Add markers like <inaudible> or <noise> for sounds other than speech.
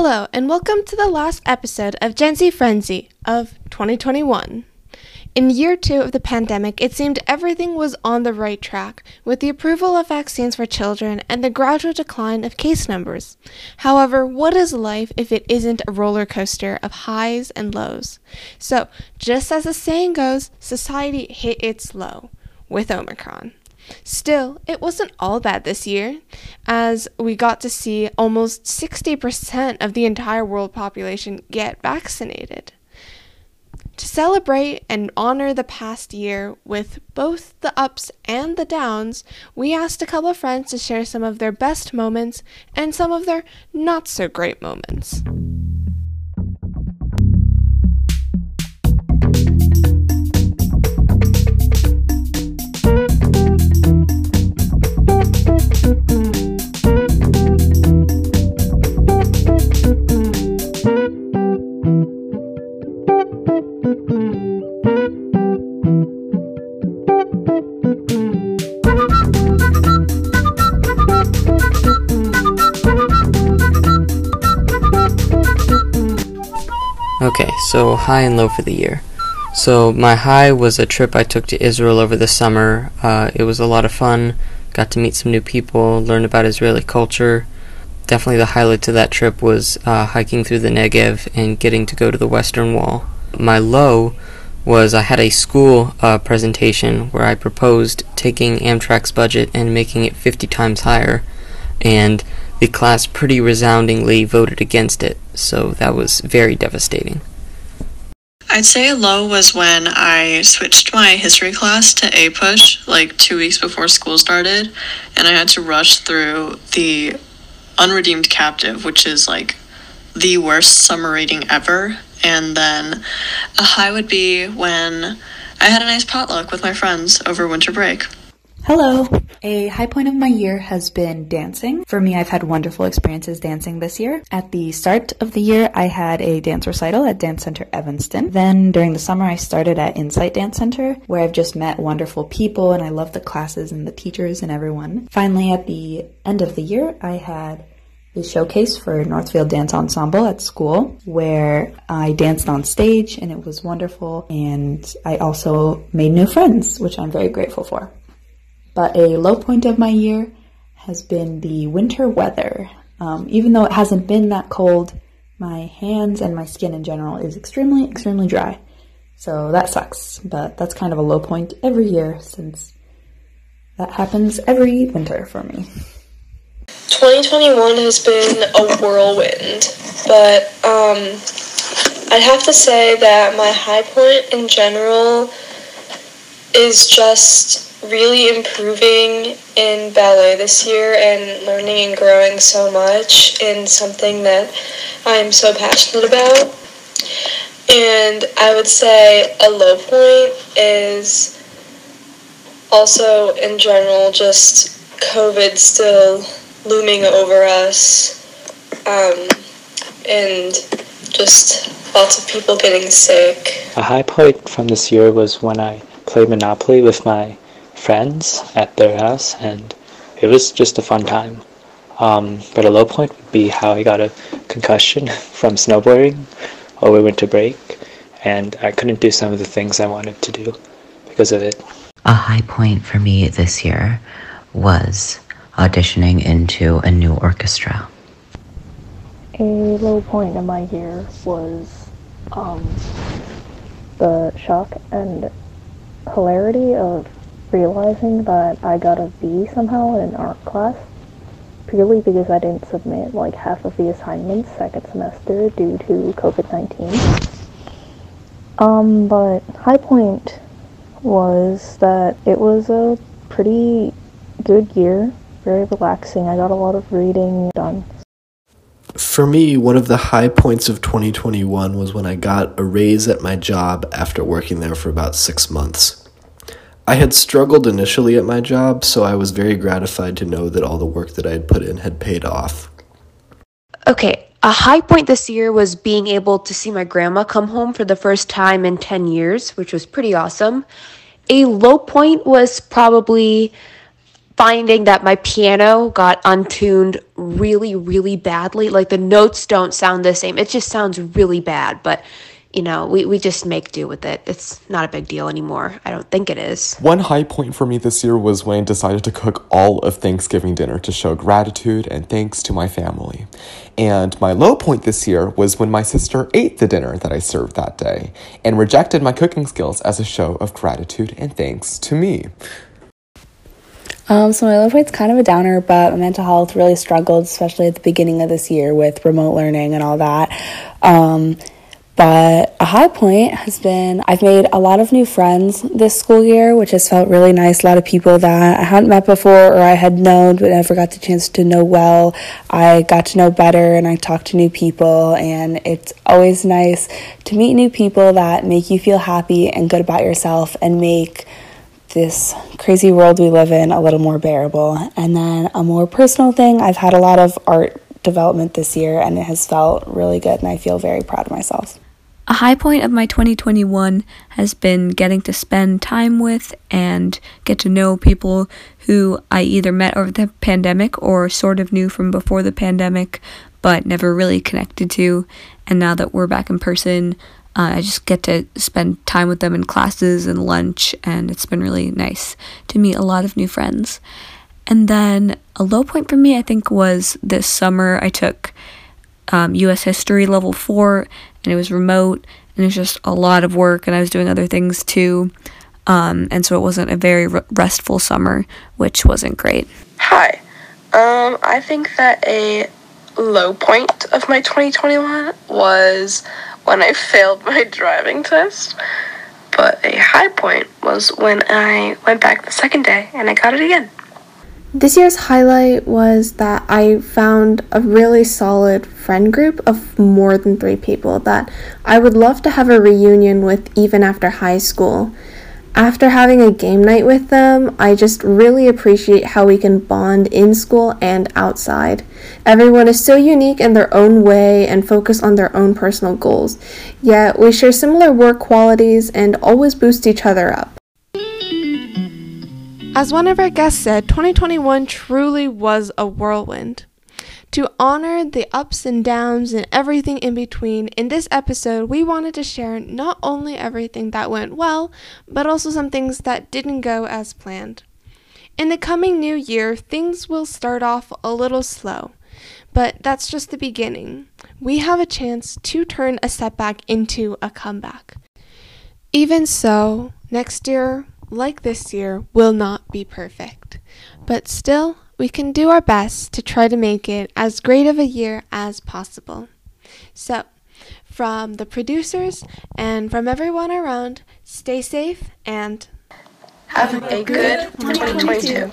Hello, and welcome to the last episode of Gen Z Frenzy of 2021. In year two of the pandemic, it seemed everything was on the right track, with the approval of vaccines for children and the gradual decline of case numbers. However, what is life if it isn't a roller coaster of highs and lows? So, just as the saying goes, society hit its low with Omicron. Still, it wasn't all bad this year, as we got to see almost 60% of the entire world population get vaccinated. To celebrate and honor the past year with both the ups and the downs, we asked a couple of friends to share some of their best moments and some of their not so great moments. Okay, so high and low for the year. So my high was a trip I took to Israel over the summer. Uh, it was a lot of fun. Got to meet some new people, learn about Israeli culture. Definitely the highlight of that trip was uh, hiking through the Negev and getting to go to the Western Wall. My low was I had a school uh, presentation where I proposed taking Amtrak's budget and making it 50 times higher, and the class pretty resoundingly voted against it, so that was very devastating. I'd say a low was when I switched my history class to APUSH like two weeks before school started, and I had to rush through the Unredeemed Captive, which is like the worst summer reading ever. And then a high would be when I had a nice potluck with my friends over winter break. Hello! A high point of my year has been dancing. For me, I've had wonderful experiences dancing this year. At the start of the year, I had a dance recital at Dance Center Evanston. Then during the summer, I started at Insight Dance Center, where I've just met wonderful people and I love the classes and the teachers and everyone. Finally, at the end of the year, I had a showcase for Northfield Dance Ensemble at school where I danced on stage and it was wonderful. And I also made new friends, which I'm very grateful for. But a low point of my year has been the winter weather. Um, even though it hasn't been that cold, my hands and my skin in general is extremely, extremely dry. So that sucks, but that's kind of a low point every year since that happens every winter for me. 2021 has been a whirlwind, but um, I'd have to say that my high point in general is just really improving in ballet this year and learning and growing so much in something that I'm so passionate about. And I would say a low point is also in general just COVID still looming over us um, and just lots of people getting sick. A high point from this year was when I played Monopoly with my friends at their house, and it was just a fun time. Um, but a low point would be how I got a concussion <laughs> from snowboarding over winter break, and I couldn't do some of the things I wanted to do because of it. A high point for me this year was auditioning into a new orchestra. A low point in my year was um, the shock and hilarity of realizing that I got a B somehow in art class purely because I didn't submit like half of the assignments second semester due to COVID-19. Um, but high point was that it was a pretty good year, very relaxing. I got a lot of reading done. For me, one of the high points of 2021 was when I got a raise at my job after working there for about six months. I had struggled initially at my job, so I was very gratified to know that all the work that I had put in had paid off. Okay, a high point this year was being able to see my grandma come home for the first time in 10 years, which was pretty awesome. A low point was probably finding that my piano got untuned really, really badly. Like the notes don't sound the same. It just sounds really bad. But you know, we, we just make do with it. It's not a big deal anymore. I don't think it is. One high point for me this year was when I decided to cook all of Thanksgiving dinner to show gratitude and thanks to my family. And my low point this year was when my sister ate the dinner that I served that day and rejected my cooking skills as a show of gratitude and thanks to me. Um, so my low point's kind of a downer, but my mental health really struggled, especially at the beginning of this year with remote learning and all that. Um, but a high point has been I've made a lot of new friends this school year, which has felt really nice. A lot of people that I hadn't met before or I had known but never got the chance to know well. I got to know better and I talked to new people, and it's always nice to meet new people that make you feel happy and good about yourself and make this crazy world we live in a little more bearable. And then a more personal thing, I've had a lot of art development this year and it has felt really good and I feel very proud of myself. A high point of my 2021 has been getting to spend time with and get to know people who I either met over the pandemic or sort of knew from before the pandemic but never really connected to. And now that we're back in person, uh, I just get to spend time with them in classes and lunch, and it's been really nice to meet a lot of new friends. And then a low point for me, I think, was this summer I took um, US History Level 4 and it was remote and it was just a lot of work and I was doing other things too. Um, and so it wasn't a very restful summer, which wasn't great. Hi. Um, I think that a low point of my 2021 was when I <laughs> failed my driving test. But a high point was when I went back the second day and I got it again. This year's highlight was that I found a really solid friend group of more than three people that I would love to have a reunion with even after high school. After having a game night with them, I just really appreciate how we can bond in school and outside. Everyone is so unique in their own way and focus on their own personal goals, yet we share similar work qualities and always boost each other up. As one of our guests said, 2021 truly was a whirlwind. To honor the ups and downs and everything in between, in this episode, we wanted to share not only everything that went well, but also some things that didn't go as planned. In the coming new year, things will start off a little slow, but that's just the beginning. We have a chance to turn a setback into a comeback. Even so, next year like this year, will not be perfect, but still, we can do our best to try to make it as great of a year as possible. So, from the producers and from everyone around, stay safe and have a good 2022.